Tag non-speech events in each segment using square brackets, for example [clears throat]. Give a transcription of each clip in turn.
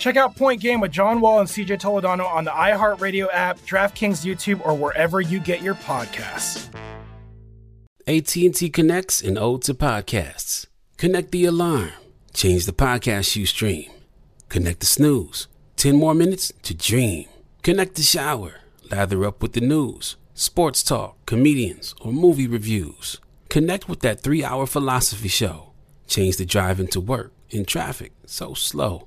Check out Point Game with John Wall and CJ Toledano on the iHeartRadio app, DraftKings YouTube, or wherever you get your podcasts. AT&T connects and ode to podcasts. Connect the alarm. Change the podcast you stream. Connect the snooze. 10 more minutes to dream. Connect the shower. Lather up with the news, sports talk, comedians, or movie reviews. Connect with that three hour philosophy show. Change the drive into work in traffic so slow.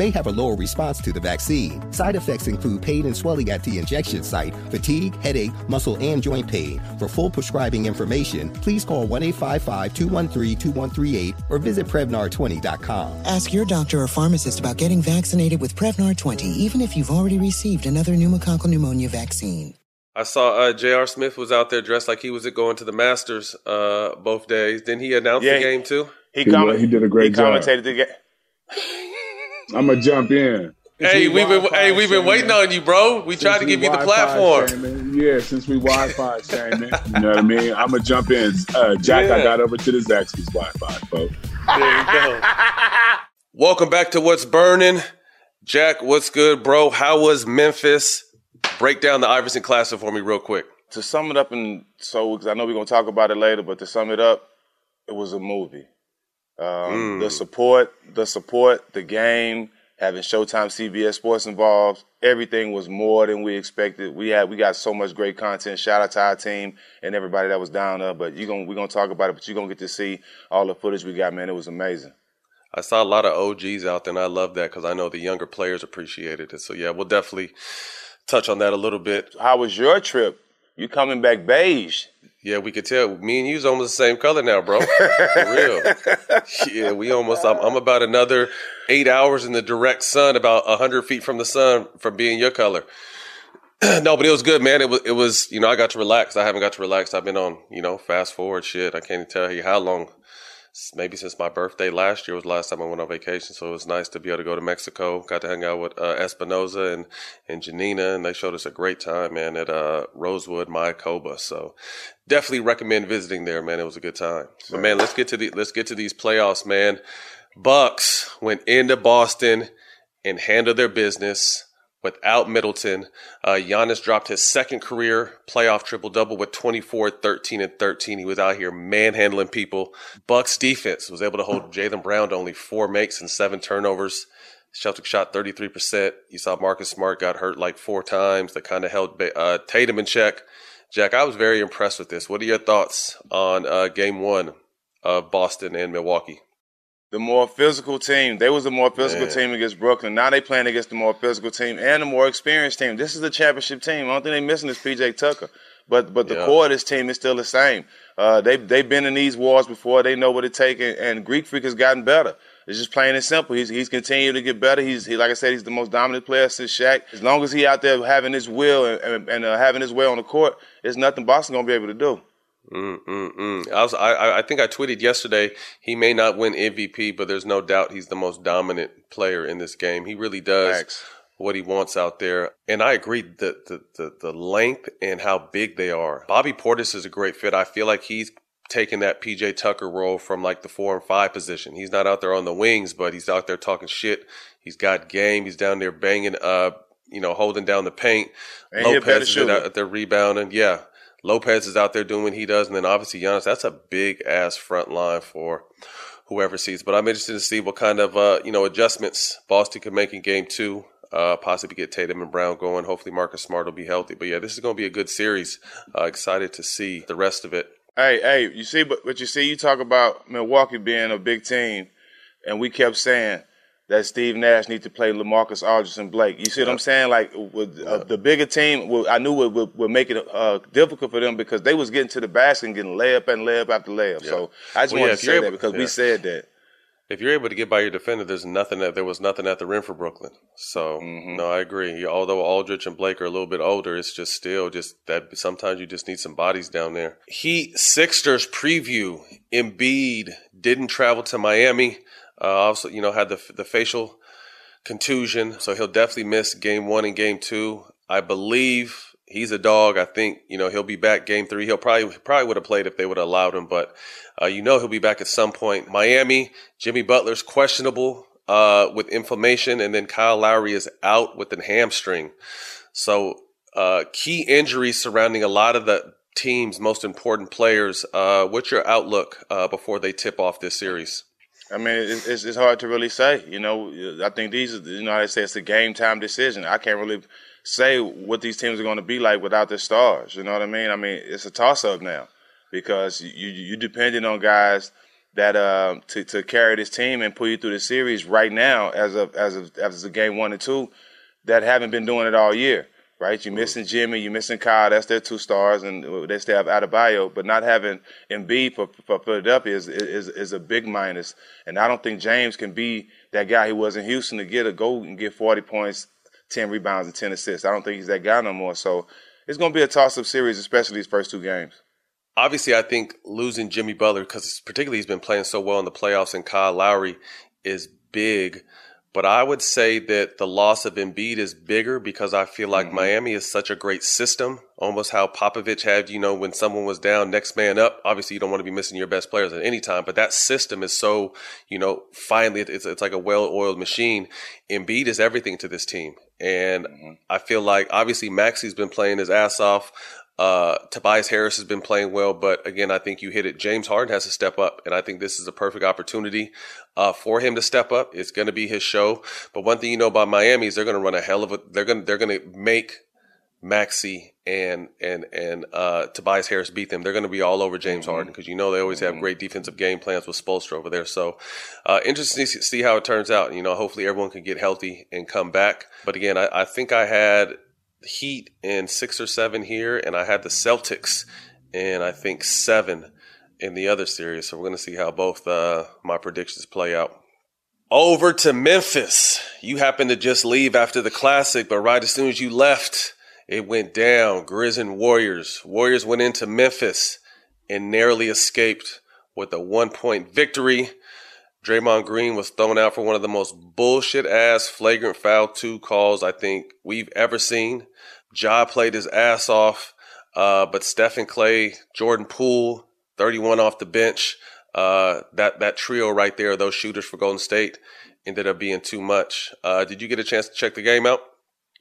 may have a lower response to the vaccine. Side effects include pain and swelling at the injection site, fatigue, headache, muscle, and joint pain. For full prescribing information, please call 1 855 213 2138 or visit Prevnar20.com. Ask your doctor or pharmacist about getting vaccinated with Prevnar 20, even if you've already received another pneumococcal pneumonia vaccine. I saw uh, J.R. Smith was out there dressed like he was going to the Masters uh, both days. Didn't he announce Yeah, the game too? He, He com- he did a great he job. commentated the game. I'm gonna jump in. Hey, we've been hey we've been waiting on you, bro. We tried to give you the platform. Yeah, since we Wi-Fi [laughs] shaming, you know what I mean. I'm gonna jump in. Uh, Jack, I got over to the Zaxby's Wi-Fi, folks. There you go. Welcome back to What's Burning. Jack, what's good, bro? How was Memphis? Break down the Iverson Classic for me real quick. To sum it up, and so because I know we're gonna talk about it later, but to sum it up, it was a movie. Um, Mm. The support, the support, the game, having Showtime, CBS Sports involved, everything was more than we expected. We had we got so much great content. Shout out to our team and everybody that was down there. But you gonna we're gonna talk about it. But you're gonna get to see all the footage we got, man. It was amazing. I saw a lot of OGs out there, and I love that because I know the younger players appreciated it. So yeah, we'll definitely touch on that a little bit. How was your trip? You coming back beige? Yeah, we could tell. Me and you's almost the same color now, bro. For real. [laughs] Yeah, we almost. I'm, I'm about another eight hours in the direct sun, about hundred feet from the sun, from being your color. [clears throat] no, but it was good, man. It was. It was. You know, I got to relax. I haven't got to relax. I've been on. You know, fast forward shit. I can't even tell you how long. Maybe since my birthday last year was the last time I went on vacation. So it was nice to be able to go to Mexico. Got to hang out with uh, Espinoza and and Janina, and they showed us a great time, man, at uh, Rosewood, Mayakoba. So definitely recommend visiting there, man. It was a good time. But man, let's get to the let's get to these playoffs, man. Bucks went into Boston and handled their business. Without Middleton. Uh, Giannis dropped his second career playoff triple double with 24, 13, and 13. He was out here manhandling people. Bucks defense was able to hold Jaylen Brown to only four makes and seven turnovers. Celtics shot 33%. You saw Marcus Smart got hurt like four times. That kind of held uh, Tatum in check. Jack, I was very impressed with this. What are your thoughts on uh, game one of Boston and Milwaukee? The more physical team. They was the more physical Man. team against Brooklyn. Now they playing against the more physical team and the more experienced team. This is the championship team. I don't think they missing this PJ Tucker. But but the yeah. core of this team is still the same. Uh, they they've been in these wars before. They know what it takes, and, and, Greek Freak has gotten better. It's just plain and simple. He's he's continued to get better. He's he, like I said, he's the most dominant player since Shaq. As long as he out there having his will and, and, and uh, having his way on the court, there's nothing Boston gonna be able to do. Mm, mm, mm. I was, I, I think I tweeted yesterday. He may not win MVP, but there's no doubt he's the most dominant player in this game. He really does Thanks. what he wants out there, and I agree that the, the the length and how big they are. Bobby Portis is a great fit. I feel like he's taking that PJ Tucker role from like the four and five position. He's not out there on the wings, but he's out there talking shit. He's got game. He's down there banging, uh, you know, holding down the paint. And Lopez is out there rebounding. Yeah, Lopez is out there doing what he does, and then obviously Giannis. That's a big ass front line for whoever sees. But I'm interested to see what kind of uh, you know adjustments Boston can make in Game Two. Uh, possibly get Tatum and Brown going. Hopefully Marcus Smart will be healthy. But yeah, this is going to be a good series. Uh, excited to see the rest of it. Hey, hey, you see, but, but you see, you talk about Milwaukee being a big team, and we kept saying that Steve Nash needs to play LaMarcus Aldridge and Blake. You see what I'm saying? Like with uh, the bigger team, well, I knew it would, would make it uh, difficult for them because they was getting to the basket and getting layup and layup after layup. So I just well, wanted to say able, that because we said that. If you're able to get by your defender, there's nothing that there was nothing at the rim for Brooklyn. So mm-hmm. no, I agree. Although Aldridge and Blake are a little bit older, it's just still just that sometimes you just need some bodies down there. Heat Sixers preview: Embiid didn't travel to Miami. Uh, also, you know, had the the facial contusion, so he'll definitely miss game one and game two. I believe he's a dog. I think you know he'll be back game three. He'll probably probably would have played if they would have allowed him, but uh, you know he'll be back at some point. Miami, Jimmy Butler's questionable uh, with inflammation, and then Kyle Lowry is out with a hamstring. So uh, key injuries surrounding a lot of the team's most important players. Uh, what's your outlook uh, before they tip off this series? I mean, it's, it's hard to really say. You know, I think these, you know, they say it's a game time decision. I can't really say what these teams are going to be like without their stars. You know what I mean? I mean, it's a toss up now because you you depending on guys that uh, to to carry this team and pull you through the series right now as of as of as of game one and two that haven't been doing it all year right? You're missing Jimmy, you're missing Kyle. That's their two stars, and they still have Adebayo. But not having Embiid for, for Philadelphia is, is is a big minus. And I don't think James can be that guy he was in Houston to get a go and get 40 points, 10 rebounds, and 10 assists. I don't think he's that guy no more. So it's going to be a toss-up series, especially these first two games. Obviously, I think losing Jimmy Butler, because particularly he's been playing so well in the playoffs, and Kyle Lowry is big. But I would say that the loss of Embiid is bigger because I feel like mm-hmm. Miami is such a great system. Almost how Popovich had, you know, when someone was down, next man up. Obviously, you don't want to be missing your best players at any time, but that system is so, you know, finally, it's, it's like a well oiled machine. Embiid is everything to this team. And mm-hmm. I feel like obviously Maxey's been playing his ass off. Uh, Tobias Harris has been playing well, but again, I think you hit it. James Harden has to step up, and I think this is a perfect opportunity uh, for him to step up. It's going to be his show. But one thing you know about Miami is they're going to run a hell of a. They're going they're going to make Maxey and and and uh, Tobias Harris beat them. They're going to be all over James mm-hmm. Harden because you know they always have mm-hmm. great defensive game plans with Spoelstra over there. So uh, interesting to see how it turns out. You know, hopefully everyone can get healthy and come back. But again, I, I think I had Heat in six or seven here, and I had the Celtics in I think seven in the other series. So we're going to see how both uh, my predictions play out. Over to Memphis. You happened to just leave after the classic, but right as soon as you left, it went down. Grizz and Warriors. Warriors went into Memphis and narrowly escaped with a one point victory. Draymond Green was thrown out for one of the most bullshit ass flagrant foul two calls I think we've ever seen. Ja played his ass off, uh, but Stephen Klay, Jordan Poole, 31 off the bench. Uh, that that trio right there, those shooters for Golden State, ended up being too much. Uh, did you get a chance to check the game out?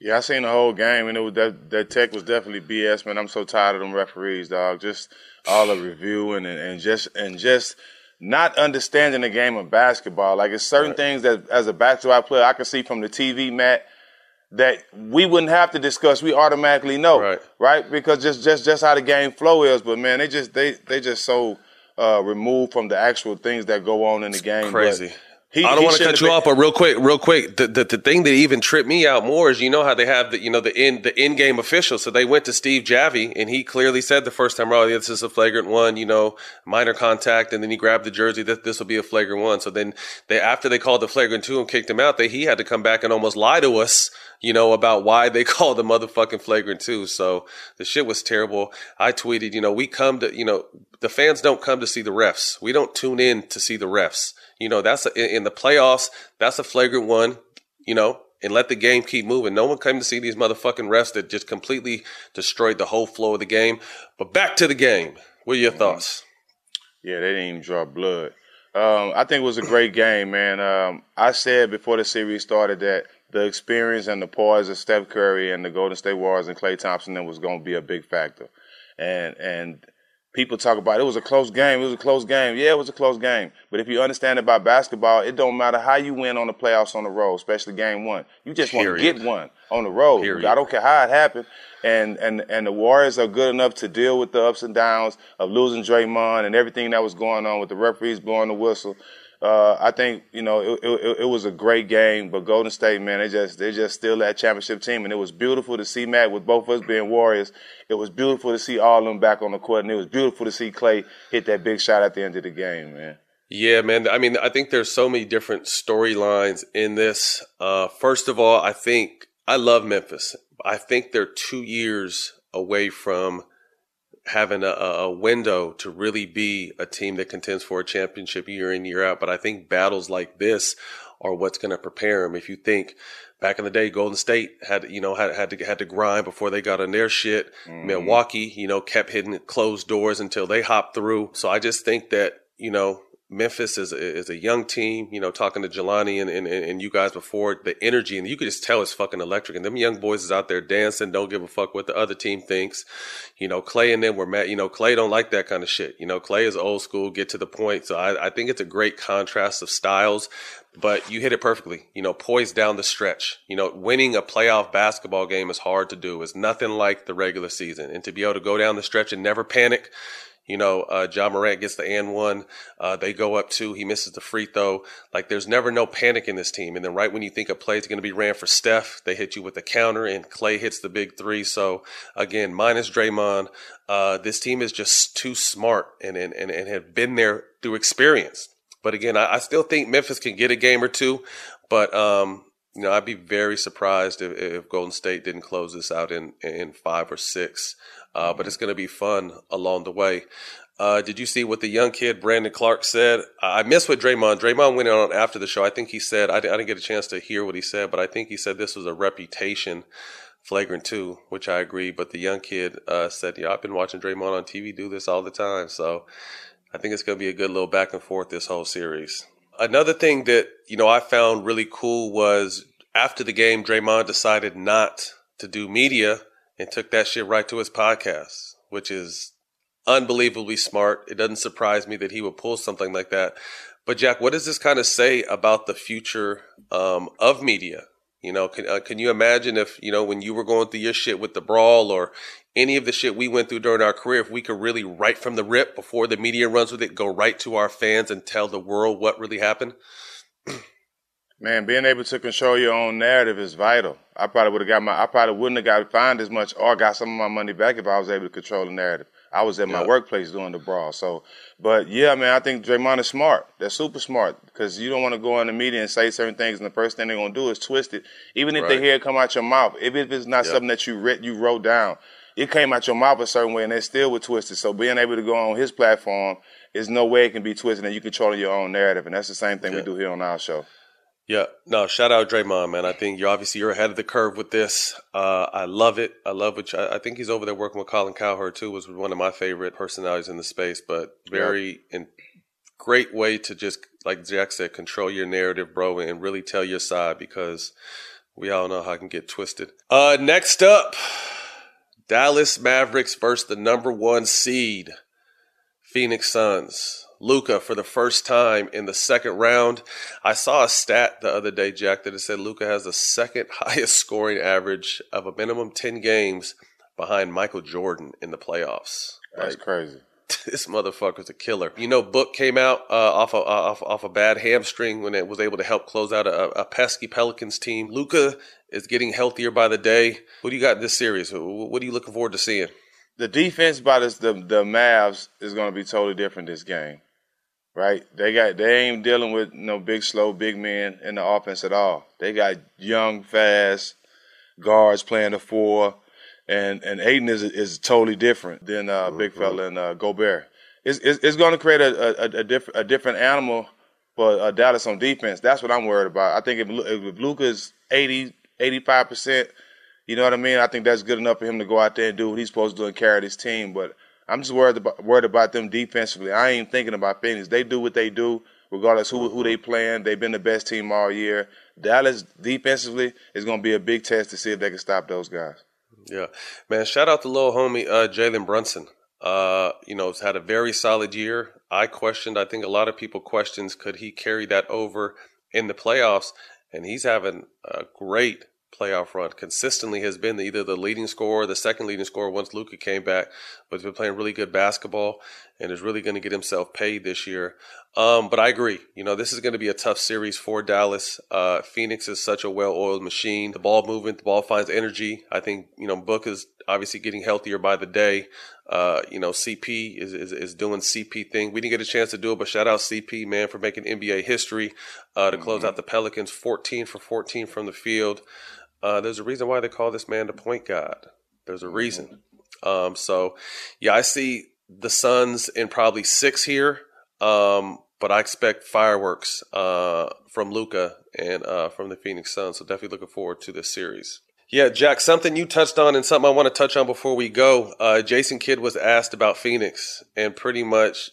Yeah, I seen the whole game, and it was that that tech was definitely BS, man. I'm so tired of them referees, dog. Just all the reviewing and, and just and just not understanding the game of basketball. Like it's certain right. things that as a basketball player I can see from the TV mat that we wouldn't have to discuss. We automatically know, right? right? Because just just just how the game flow is. But man, they just they they just so uh, removed from the actual things that go on in the game. Crazy. But he, I don't want to cut you been, off, but real quick, real quick, the, the, the thing that even tripped me out more is you know how they have the you know the in the in game official. So they went to Steve Javie and he clearly said the first time, "Oh, this is a flagrant one," you know, minor contact, and then he grabbed the jersey that this will be a flagrant one. So then they after they called the flagrant two and kicked him out, they he had to come back and almost lie to us, you know, about why they [laughs] called the motherfucking flagrant two. So the shit was terrible. I tweeted, you know, we come to you know the fans don't come to see the refs. We don't tune in to see the refs. You know, that's a, in the playoffs. That's a flagrant one. You know, and let the game keep moving. No one came to see these motherfucking refs that just completely destroyed the whole flow of the game. But back to the game. What are your thoughts? Yeah, they didn't even draw blood. Um, I think it was a great game, man. Um, I said before the series started that the experience and the poise of Steph Curry and the Golden State Warriors and Klay Thompson that was going to be a big factor. And and people talk about it was a close game. It was a close game. Yeah, it was a close game. But if you understand about basketball, it don't matter how you win on the playoffs on the road, especially game one. You just want to get one on the road. Period. I don't care how it happened. And and and the Warriors are good enough to deal with the ups and downs of losing Draymond and everything that was going on with the referees blowing the whistle uh, I think you know it, it, it, was a great game, but Golden State, man, they just they just still that championship team, and it was beautiful to see Matt with both of us being Warriors. It was beautiful to see all of them back on the court, and it was beautiful to see Klay hit that big shot at the end of the game, man. Yeah, man. I mean, I think there's so many different storylines in this. Uh, first of all, I think I love Memphis. I think they're two years away from having a, a, window to really be a team that contends for a championship year in year out. But I think battles like this are what's going to prepare them. If you think back in the day, Golden State had you know had had to had to grind before they got on their shit. Mm-hmm. Milwaukee, you know, kept hitting closed doors until they hopped through. So I just think that you know Memphis is a, is a young team, you know, talking to Jelani and, and, and you guys before, the energy, and you could just tell it's fucking electric. And them young boys is out there dancing, don't give a fuck what the other team thinks. You know, Klay and them were mad. You know, Klay don't like that kind of shit. You know, Klay is old school, get to the point. So I, I think it's a great contrast of styles, but you hit it perfectly. You know, poised down the stretch. You know, winning a playoff basketball game is hard to do. It's nothing like the regular season. And to be able to go down the stretch and never panic, you know, uh, Ja Morant gets the and one. Uh, they go up two. He misses the free throw. Like there's never no panic in this team. And then right when you think a play is going to be ran for Steph, they hit you with a counter and Klay hits the big three. So again, minus Draymond, uh, this team is just too smart and, and, and, and have been there through experience. But again, I, I still think Memphis can get a game or two, but, um, you know, I'd be very surprised if, if Golden State didn't close this out in, in five or six. Uh, but it's going to be fun along the way. Uh, did you see what the young kid Brandon Clarke said? I missed what Draymond. Draymond went on after the show. I think he said I didn't get a chance to hear what he said, but I think he said this was a reputation flagrant too, which I agree. But the young kid uh, said, "Yeah, I've been watching Draymond on TV do this all the time." So I think it's going to be a good little back and forth this whole series. Another thing that you know I found really cool was after the game, Draymond decided not to do media and took that shit right to his podcast, which is unbelievably smart. It doesn't surprise me that he would pull something like that. But Jack, what does this kind of say about the future um, of media? You know, can uh, can you imagine if you know when you were going through your shit with the brawl or any of the shit we went through during our career, if we could really right from the rip before the media runs with it, go right to our fans and tell the world what really happened? [clears throat] Man, being able to control your own narrative is vital. I probably would have got my, I probably wouldn't have got fined as much or got some of my money back if I was able to control the narrative. I was at my workplace doing the brawl. So, but yeah, man, I think Draymond is smart. They're super smart because you don't want to go in the media and say certain things, and the first thing they're gonna do is twist it. Even if right. they hear it come out your mouth, even if it's not something that you read, you wrote down, it came out your mouth a certain way, and they still were twisted. So, being able to go on his platform is no way it can be twisted, and you controlling your own narrative, and that's the same thing we do here on our show. Yeah, no, shout out Draymond, man. I think you're obviously you're ahead of the curve with this. Uh, I love it. I love what you, I think he's over there working with Colin Cowherd too. Was one of my favorite personalities in the space, but very yeah. great way to just like Jack said, control your narrative, bro, and really tell your side because We all know how it can get twisted. Uh, next up, Dallas Mavericks versus the number one seed, Phoenix Suns. Luka for the first time in the second round. I saw a stat the other day, Jack, that it said Luka has the second [laughs] highest scoring average of a minimum 10 games behind Michael Jordan in the playoffs. That's like, crazy. [laughs] This motherfucker's a killer. You know, Book came out uh, off, a, off off a bad hamstring when it was able to help close out a, a pesky Pelicans team. Luka is getting healthier by the day. What do you got in this series? What are you looking forward to seeing? The defense by this, the the Mavs is going to be totally different this game right? They got they ain't dealing with no big slow big men in the offense at all. They got young, fast guards playing the four, and and Ayton is is totally different than uh, big fella and uh, Gobert. It's it's, it's going to create a a, a, different a different animal for uh, Dallas on defense. That's what I'm worried about. I think if if Luka's 80 85 percent. You know what I mean? I think that's good enough for him to go out there and do what he's supposed to do and carry this team. But I'm just worried about worried about them defensively. I ain't thinking about Phoenix. They do what they do, regardless who who they playing. They've been the best team all year. Dallas defensively is going to be a big test to see if they can stop those guys. Yeah, man. Shout out to little homie uh, Jalen Brunson. Uh, you know, had a very solid year. I questioned. I think a lot of people questions could he carry that over in the playoffs, and he's having a great playoff run consistently has been either the leading scorer, the second leading scorer once Luka came back, but he's been playing really good basketball and is really going to get himself paid this year. Um, but I agree. You know, this is going to be a tough series for Dallas. Uh, Phoenix is such a well-oiled machine. The ball movement, the ball finds energy. I think you know Book is obviously getting healthier by the day. Uh, you know, CP is, is, is doing CP thing. We didn't get a chance to do it, but shout out CP man for making NBA history uh, to mm-hmm. close out the Pelicans, 14 for 14 from the field. Uh, there's a reason why they call this man the point guard. There's a reason. Um, so, yeah, I see the Suns in probably six here, um, but I expect fireworks uh, from Luka and uh, from the Phoenix Suns. So definitely looking forward to this series. Yeah, Jack, something you touched on and something I want to touch on before we go. Uh, Jason Kidd was asked about Phoenix and pretty much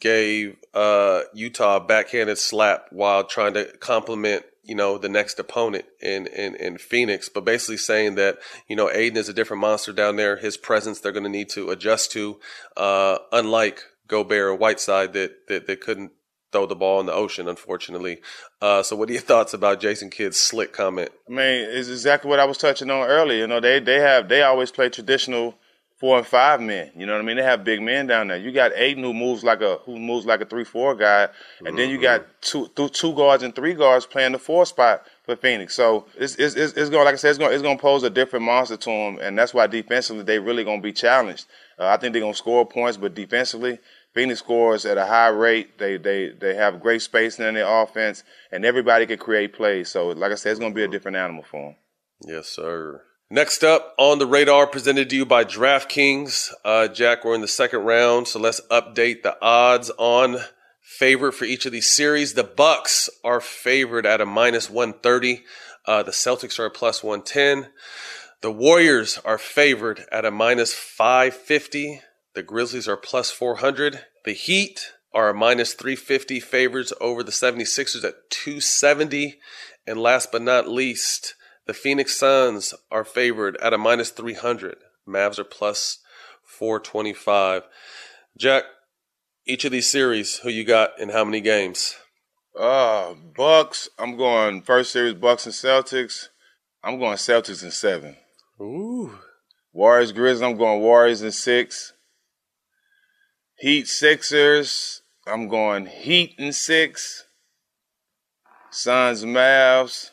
gave uh, Utah a backhanded slap while trying to compliment you know, the next opponent in, in, in Phoenix, but basically saying that, you know, Ayton is a different monster down there. His presence they're going to need to adjust to, uh, unlike Gobert or Whiteside that, that, that couldn't throw the ball in the ocean, unfortunately. Uh, so what are your thoughts about Jason Kidd's slick comment? I mean, it's exactly what I was touching on earlier. You know, they, they have, they always play traditional four and five men. You know what I mean? They have big men down there. You got Ayton who moves like a who moves like a three four guy, and mm-hmm. then you got mm-hmm. two two guards and three guards playing the four spot for Phoenix. So it's it's, it's, it's going like I said, it's going it's going to pose a different monster to them, and that's why defensively they really going to be challenged. Uh, I think they're going to score points, but defensively. Phoenix scores at a high rate. They they they have great spacing in their offense, and everybody can create plays. So, like I said, it's going to be a different animal for them. Yes, sir. Next up on the radar, presented to you by DraftKings. Uh, Jack, we're in the second round, so let's update the odds on favorite for each of these series. The Bucks are favored at a minus 130. Uh, the Celtics are a plus 110. The Warriors are favored at a minus 550. The Grizzlies are plus 400. The Heat are a minus 350 favorites over the 76ers at 270. And last but not least, the Phoenix Suns are favored at a minus 300. Mavs are plus 425. Jack, each of these series, who you got in how many games? Uh, Bucks. I'm going first series Bucks and Celtics. I'm going Celtics in seven. Ooh. Warriors Grizzlies. I'm going Warriors in six. Heat Sixers. I'm going Heat in six. Suns Mavs.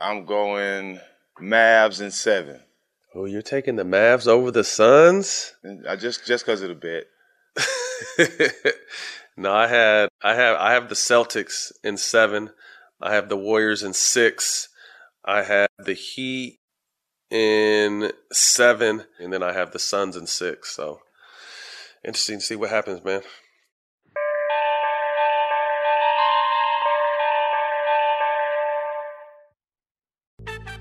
I'm going Mavs in seven. Oh, you're taking the Mavs over the Suns? I just just because of the bet. [laughs] no, I had I have I have the Celtics in seven. I have the Warriors in six. I have the Heat in seven, and then I have the Suns in six. So interesting to see what happens, man.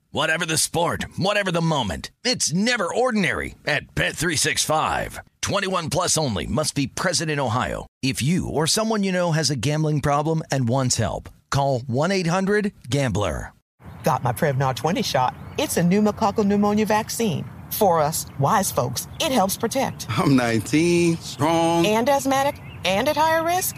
Whatever the sport, whatever the moment. It's never ordinary at Bet365. 21 plus only must be present in Ohio. If you or someone you know has a gambling problem and wants help, call 1-800-GAMBLER. Got my Prevnar 20 shot. It's a pneumococcal pneumonia vaccine. For us, wise folks, it helps protect. I'm 19, strong. And asthmatic and at higher risk?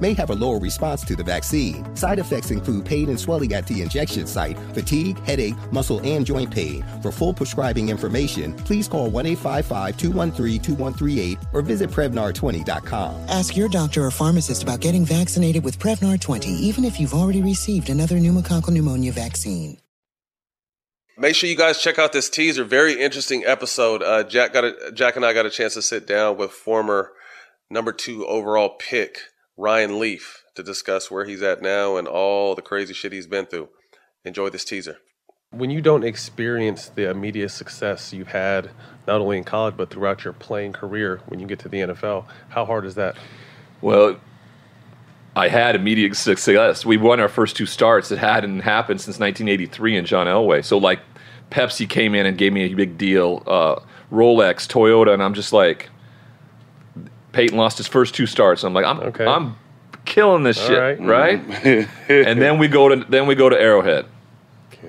may have a lower response to the vaccine. Side effects include pain and swelling at the injection site, fatigue, headache, muscle, and joint pain. For full prescribing information, please call 1 855 213 2138 or visit Prevnar20.com. Ask your doctor or pharmacist about getting vaccinated with Prevnar 20, even if you've already received another pneumococcal pneumonia vaccine. Make sure you guys check out this teaser. Very interesting episode. Uh, Jack got a, Jack and I got a chance to sit down with former number two overall pick Ryan Leaf to discuss where he's at now and all the crazy shit he's been through. Enjoy this teaser. when you don't experience the immediate success you've had not only in college but throughout your playing career when you get to the NFL, how hard is that? Well, I had immediate success. We won our first two starts. It hadn't happened since 1983 in John Elway. So like, Pepsi came in and gave me a big deal. Uh, Rolex, Toyota, and I'm just like, Peyton lost his first two starts. I'm like, I'm I'm killing this All shit, right. right? [laughs] and then we go to then we go to Arrowhead,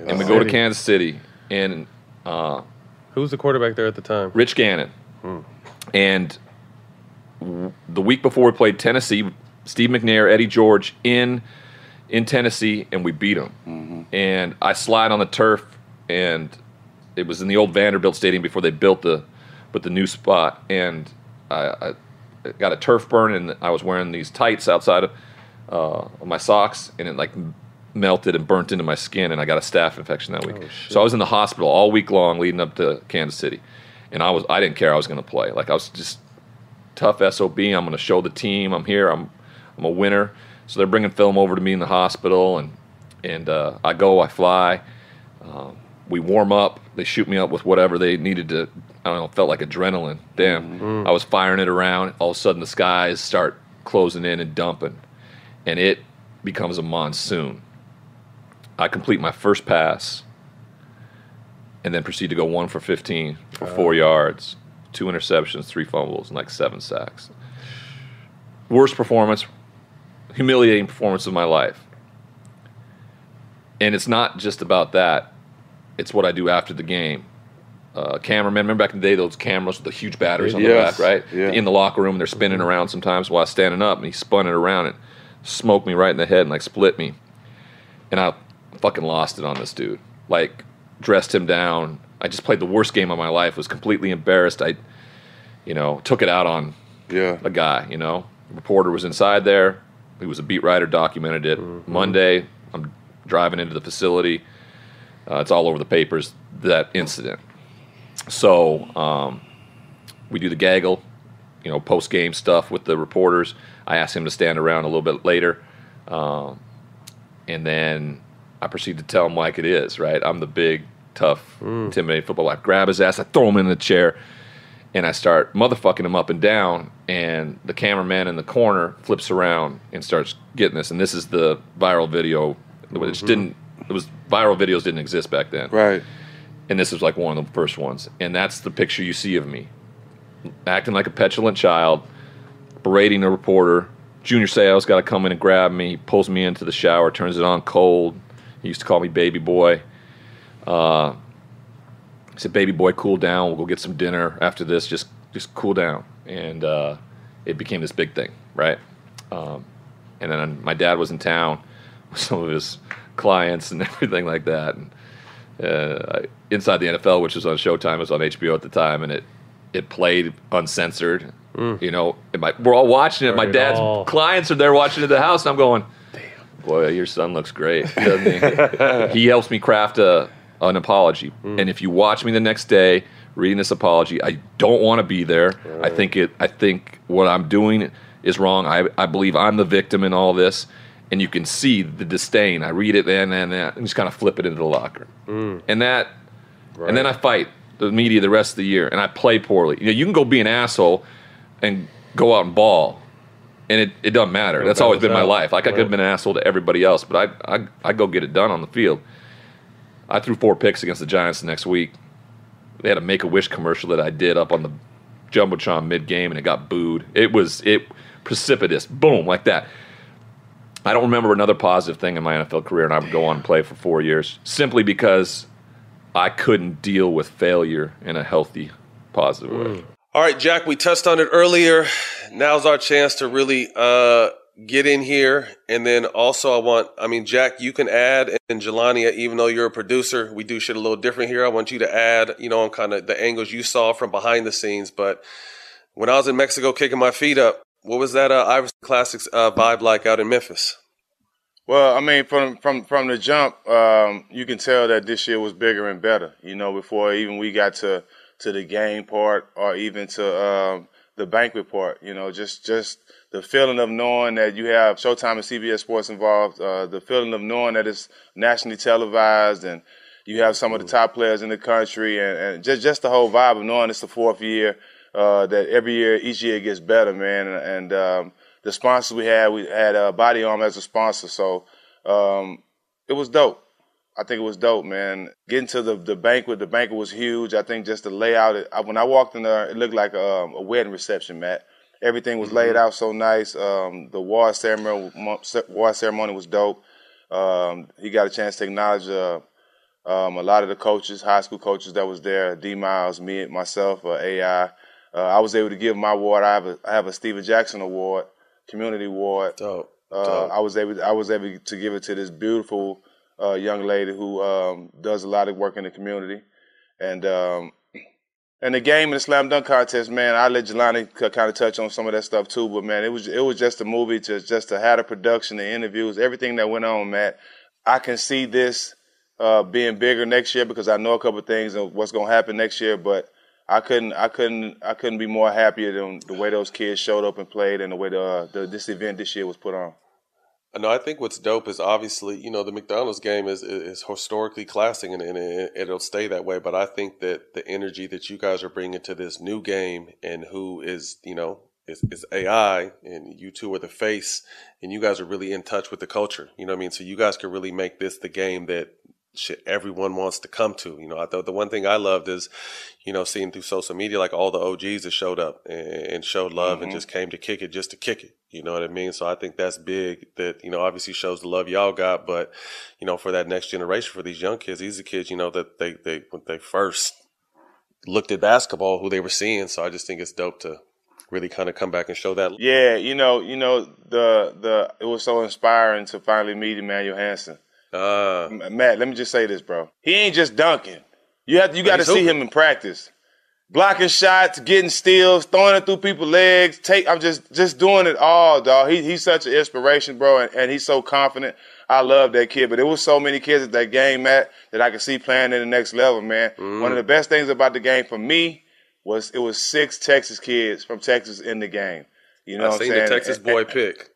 and we go to Kansas City, and uh, Who was the quarterback there at the time? Rich Gannon. And w- the week before we played Tennessee, Steve McNair, Eddie George in in Tennessee, and we beat them. And I slide on the turf, and it was in the old Vanderbilt Stadium before they built the but the new spot, and I, I got a turf burn, and I was wearing these tights outside of uh, my socks, and it like melted and burnt into my skin, and I got a staph infection that week. so I was in the hospital all week long leading up to Kansas City, and I was I didn't care I was going to play. Like I was just tough sob. I'm going to show the team I'm here. I'm I'm a winner. So they're bringing film over to me in the hospital, and and uh, I go, I fly. Um, we warm up. They shoot me up with whatever they needed to. I don't know. Felt like adrenaline. Damn. Mm-hmm. I was firing it around. All of a sudden, the skies start closing in and dumping, and it becomes a monsoon. I complete my first pass, and then proceed to go one for 15 for four uh-huh. yards, two interceptions, three fumbles, and like seven sacks. Worst performance, humiliating performance of my life. And it's not just about that, it's what I do after the game. Uh, cameraman, remember back in the day, those cameras with the huge batteries on Yes, the back, right? yeah. In the locker room, they're spinning around sometimes while I was standing up, and he spun it around and smoked me right in the head and like split me. And I fucking lost it on this dude. Like, dressed him down. I just played the worst game of my life. Was completely embarrassed. I, you know, took it out on yeah. a guy. You know, reporter was inside there. He was a beat writer, documented it. Monday, I'm driving into the facility. Uh, it's all over the papers that incident. So um, we do the gaggle, you know, post game stuff with the reporters. I asked him to stand around a little bit later, um, and then I proceed to tell him like it is. Right, I'm the big, tough, intimidating football. I grab his ass, I throw him in the chair, and I start motherfucking him up and down. And the cameraman in the corner flips around and starts getting this. And this is the viral video, which Mhm. didn't. It was viral videos didn't exist back then. Right. And this was like one of the first ones. And that's the picture you see of me, acting like a petulant child, berating a reporter. Junior Seau's got to come in and grab me. He pulls me into the shower, turns it on cold. He used to call me baby boy. Uh, he said, "Baby boy, cool down. We'll go get some dinner after this. Just, just cool down." And uh, it became this big thing, right? Um, and then my dad was in town with some of his clients and [laughs] everything like that. And uh, Inside the NFL, which was on Showtime, was on HBO at the time, and it it played uncensored. You know, my, we're all watching it. My dad's all. clients are there watching it at the house, and I'm going, "Damn, "Boy, your son looks great, doesn't he?" [laughs] he helps me craft a an apology, and if you watch me the next day reading this apology, I don't want to be there. I think it. I think what I'm doing is wrong. I I believe I'm the victim in all this. And you can see the disdain. I read it then and and, and just kind of flip it into the locker and that and then I fight the media the rest of the year, and I play poorly. You know, you can go be an asshole and go out and ball, and it, it doesn't matter. That's always been my life. Like I could have been an asshole to everybody else, but I, I I go get it done on the field. I threw four picks against the Giants the next week. They had a Make a Wish commercial that I did up on the jumbotron mid game, and it got booed. It was it precipitous, boom, like that. I don't remember another positive thing in my NFL career, and I would go on and play for four years simply because I couldn't deal with failure in a healthy, positive way. All right, Jack, we touched on it earlier. Now's our chance to really uh, get in here. And then also, I want, I mean, Jack, you can add, and Jelani, even though you're a producer, we do shit a little different here. I want you to add, you know, on kind of the angles you saw from behind the scenes. But when I was in Mexico kicking my feet up, what was that uh, Iverson Classics uh, vibe like out in Memphis? Well, I mean, from from from the jump, um, you can tell that this year was bigger and better. You know, before even we got to to the game part or even to um, the banquet part. You know, just just the feeling of knowing that you have Showtime and CBS Sports involved. Uh, the feeling of knowing that it's nationally televised and You have some of the top players in the country, and, and just just the whole vibe of knowing it's the fourth year. Uh, that every year, each year gets better, man. And, and um, the sponsors we had, we had uh, Body Arm as a sponsor, so um, it was dope. I think it was dope, man. Getting to the the banquet, the banquet was huge. I think just the layout. It, when I walked in there, it looked like a, um, a wedding reception, Matt. Everything was laid out so nice. Um, the award ceremony, award ceremony was dope. Um, he got a chance to acknowledge uh, um, a lot of the coaches, high school coaches that was there. D Miles, me, myself, uh, AI. Uh, I was able to give my award. I have a I have a Stephen Jackson award, community award. Dope. Uh, Dope. I was able I was able to give it to this beautiful uh, young lady who um, does a lot of work in the community, and um, and the game and the slam dunk contest, man. I let Jelani kind of touch on some of that stuff too, but man, it was it was just a movie, just just to have the production, the interviews, everything that went on, Matt. I can see this uh, being bigger next year because I know a couple of things and what's going to happen next year, but. I couldn't, I couldn't, I couldn't be more happier than the way those kids showed up and played, and the way the, the this event this year was put on. No, I think what's dope is obviously, you know, the McDonald's game is is historically classic and, and it, it'll stay that way. But I think that the energy that you guys are bringing to this new game and who is, you know, is, is AI and you two are the face and you guys are really in touch with the culture. You know what I mean? So you guys can really make this the game that shit everyone wants to come to. You know, I thought the one thing I loved is, you know, seeing through social media like all the OGs that showed up and, and showed love Mhm. and just came to kick it just to kick it. You know what I mean? So I think that's big. That you know obviously shows the love y'all got, but you know for that next generation for these young kids, these are kids you know that they they when they first looked at basketball, who they were seeing. So I just think it's dope to really kind of come back and show that. Yeah, you know, you know the the it was so inspiring to finally meet Emmanuel Hansen. Uh, Matt, let me just say this, bro. He ain't just dunking. You have you got to see hooping. him in practice. Blocking shots, getting steals, throwing it through people's legs. Take, I'm just just doing it all, dog. He, he's such an inspiration, bro, and, and he's so confident. I love that kid, but there was so many kids at that game, Matt, that I could see playing at the next level, man. Mm-hmm. One of the best things about the game for me was it was six Texas kids from Texas in the game. You know, I what I'm saying? the Texas boy pick.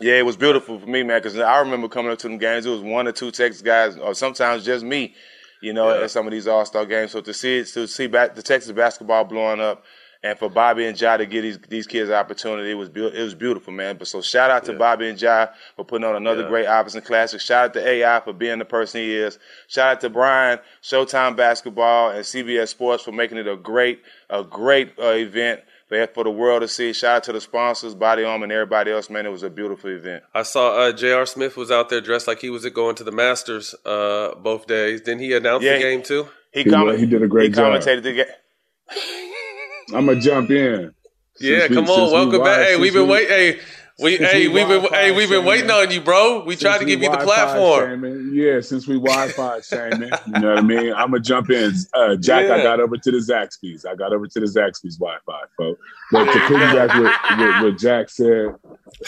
Yeah, it was beautiful for me, man, because I remember coming up to them games. It was one or two Texas guys, or sometimes just me, you know, Yeah. at some of these All Star games. So to see to see back the Texas basketball blowing up, and for Bobby and Jai to give these these kids opportunity, it was beau- it was beautiful, man. But so shout out to Bobby and Jai for putting on another Yeah. great Iverson Classic. Shout out to AI for being the person he is. Shout out to Brian, Showtime Basketball, and CBS Sports for making it a great a great uh, event. For, for the world to see. Shout out to the sponsors, Body Arm, and everybody else, man. It was a beautiful event. I saw uh, J.R. Smith was out there dressed like he was going to the Masters uh, both days. Didn't he announce Yeah, the game too? He, He comment- he did a great he job. commentated the game. I'm gonna jump in. Yeah, Since we- come on, since we welcome back. Hey, we've been waiting. Hey, we hey we we've been hey we've been waiting on you, bro. We tried to give you the platform. shaming, yeah, since we Wi-Fi shaming, [laughs] you know what I mean. I'm gonna jump in. Uh, Jack, I got over to the Zaxby's. I got over to the Zaxby's Wi-Fi, folks. But to piggyback with, with what [laughs] Jack said,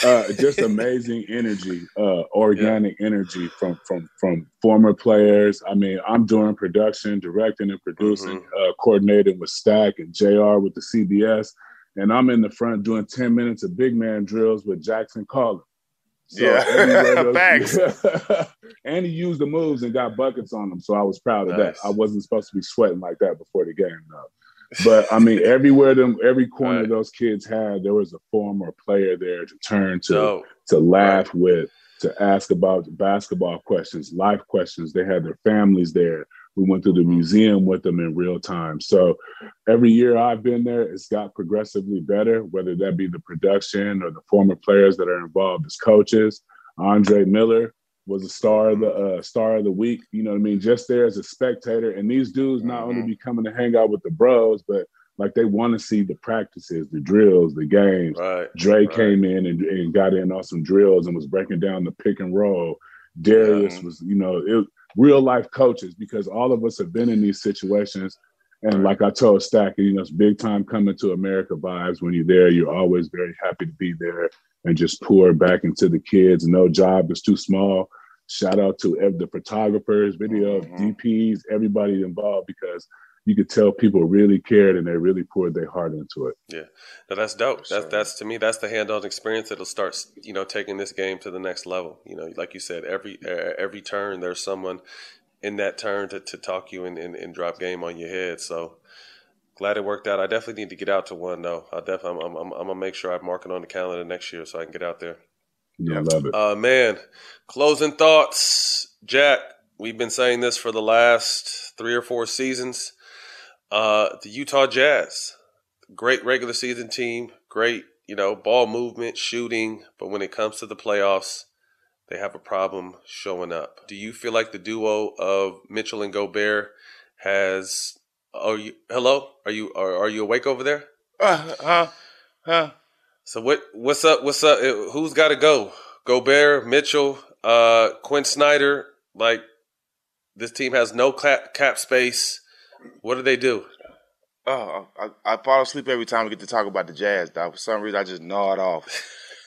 uh, just amazing energy, uh, organic energy from from from former players. I mean, I'm doing production, directing, and producing, Mm-hmm. uh, coordinating with Stack and Jr. with the CBS. And I'm in the front doing 10 minutes of big man drills with Jackson Collins. Yeah. everywhere [laughs] Facts. [laughs] and he used the moves and got buckets on them. So I was proud of Nice. that. I wasn't supposed to be sweating like that before the game, though. But I mean, everywhere them, every corner Right. those kids had, there was a former player there to turn to, to laugh with, to ask about basketball questions, life questions. They had their families there. We went to the museum with them in real time. So every year I've been there, it's got progressively better, whether that be the production or the former players that are involved as coaches. Andre Miller was a star of the uh, star of the week. You know what I mean? Just there as a spectator, and these dudes not only be coming to hang out with the bros, but like they want to see the practices, the drills, the games. Right. Dre right. came in and, and got in on some drills and was breaking down the pick and roll. Darius was, you know, it real life coaches because all of us have been in these situations. And like I told Stack, you know, it's big time coming to America vibes. When you're there, you're always very happy to be there and just pour back into the kids. No job is too small. Shout out to the photographers, video mm-hmm. DPs, everybody involved because you could tell people really cared and they really poured their heart into it. Yeah, no, that's dope. That's that's to me that's the hands-on experience that'll start you know taking this game to the next level. You know, like you said, every uh, every turn there's someone in that turn to, to talk you and, and, and drop game on your head. So glad it worked out. I definitely need to get out to one though. I definitely I'm, I'm, I'm gonna make sure I mark it on the calendar next year so I can get out there. Yeah, I love it. Uh, man, closing thoughts, Jack. We've been saying this for the last three or four seasons. Uh, the Utah Jazz, great regular season team, great you know ball movement, shooting, but when it comes to the playoffs, they have a problem showing up. Do you feel like the duo of Mitchell and Gobert has? Are you hello? Are you are, are you awake over there? Uh, huh, huh. So what what's up? What's up? Uh, Who's got to go? Gobert, Mitchell, uh, Quin Snyder. Like this team has no cap, cap space. What do they do? Oh, I, I fall asleep every time we get to talk about the Jazz, dog. For some reason, I just nod off.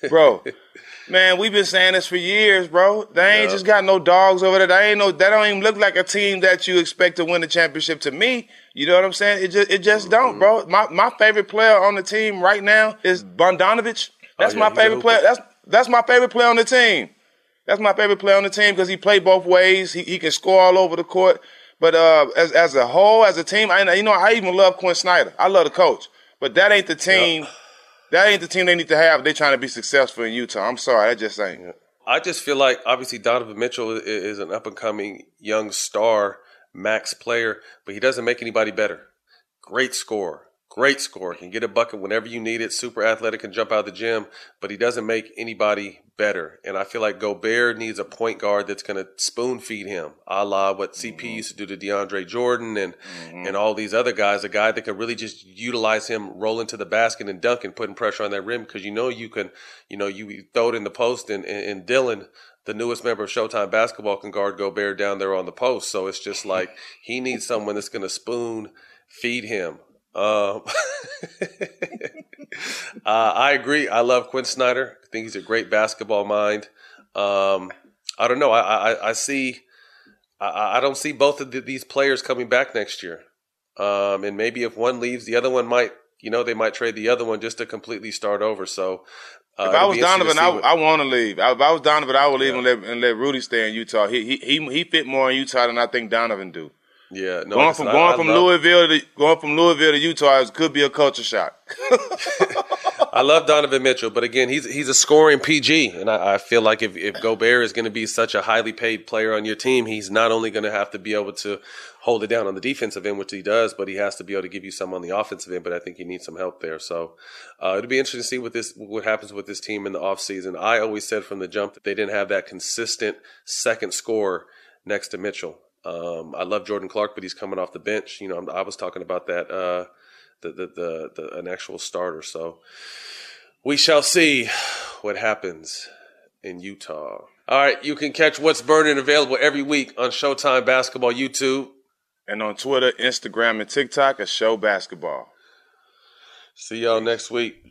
Bro, [laughs] man, we've been saying this for years, bro. They ain't just got no dogs over there. They ain't no. That don't even look like a team that you expect to win the championship. To me, you know what I'm saying? It just, it just don't, mm-hmm. bro. My my favorite player on the team right now is Bogdanovic. Oh, that's Oh, yeah, my favorite player. That's that's my favorite player on the team. That's my favorite player on the team because he played both ways. He, he can score all over the court. But uh, as as a whole, as a team, I you know I even love Quin Snyder. I love the coach, but that ain't the team. That ain't the team they need to have. They're trying to be successful in Utah. I'm sorry, that just ain't. I just feel like obviously Donovan Mitchell is an up and coming young star, max player, but he doesn't make anybody better. Great scorer, great scorer, can get a bucket whenever you need it. Super athletic, can jump out of the gym, but he doesn't make anybody better. And I feel like Gobert needs a point guard that's going to spoon feed him, a la what CP used to do to DeAndre Jordan and and all these other guys. A guy that could really just utilize him rolling to the basket and dunking, putting pressure on that rim because you know you can, you know, you throw it in the post and, and, and Dylan. The newest member of Showtime Basketball can guard Gobert down there on the post, so it's just [laughs] like he needs someone that's going to spoon feed him. Um, [laughs] uh, I agree. I love Quin Snyder. I think he's a great basketball mind. Um, I don't know. I I, I see. I, I don't see both of the, these players coming back next year. Um, and maybe if one leaves, the other one might. You know, they might trade the other one just to completely start over. So, uh, if I was be interesting to Donovan, I, what- I want to leave. I, if I was Donovan, I would leave and, let, and let Rudy stay in Utah. He, he he he fit more in Utah than I think Donovan do. Yeah, no, going from I- going I from love- Louisville to going from Louisville to Utah could be a culture shock. [laughs] [laughs] I love Donovan Mitchell, but again, he's he's a scoring PG, and I, I feel like if, if Gobert is going to be such a highly paid player on your team, he's not only going to have to be able to hold it down on the defensive end, which he does, but he has to be able to give you some on the offensive end. But I think he needs some help there. So uh, it'll be interesting to see what this what happens with this team in the offseason. I always said from the jump that they didn't have that consistent second scorer next to Mitchell. Um, I love Jordan Clark, but he's coming off the bench. You know, I'm, I was talking about that. Uh, the, the, the, the an actual starter. So we shall see what happens in Utah. All right, you can catch What's Burning available every week on Showtime Basketball YouTube. And on Twitter, Instagram, and TikTok, a show basketball. See y'all next week.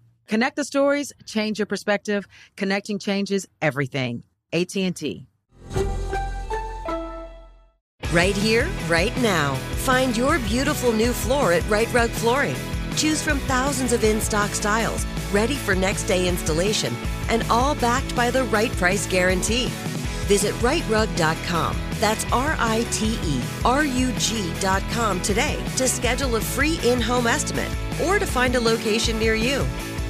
Connect the stories, change your perspective. Connecting changes everything. AT&T. Right here, right now. Find your beautiful new floor at Rite Rug Flooring. Choose from thousands of in-stock styles, ready for next day installation, and all backed by the right price guarantee. Visit rightrug.com. That's R I T E R U G.com today to schedule a free in home estimate or to find a location near you.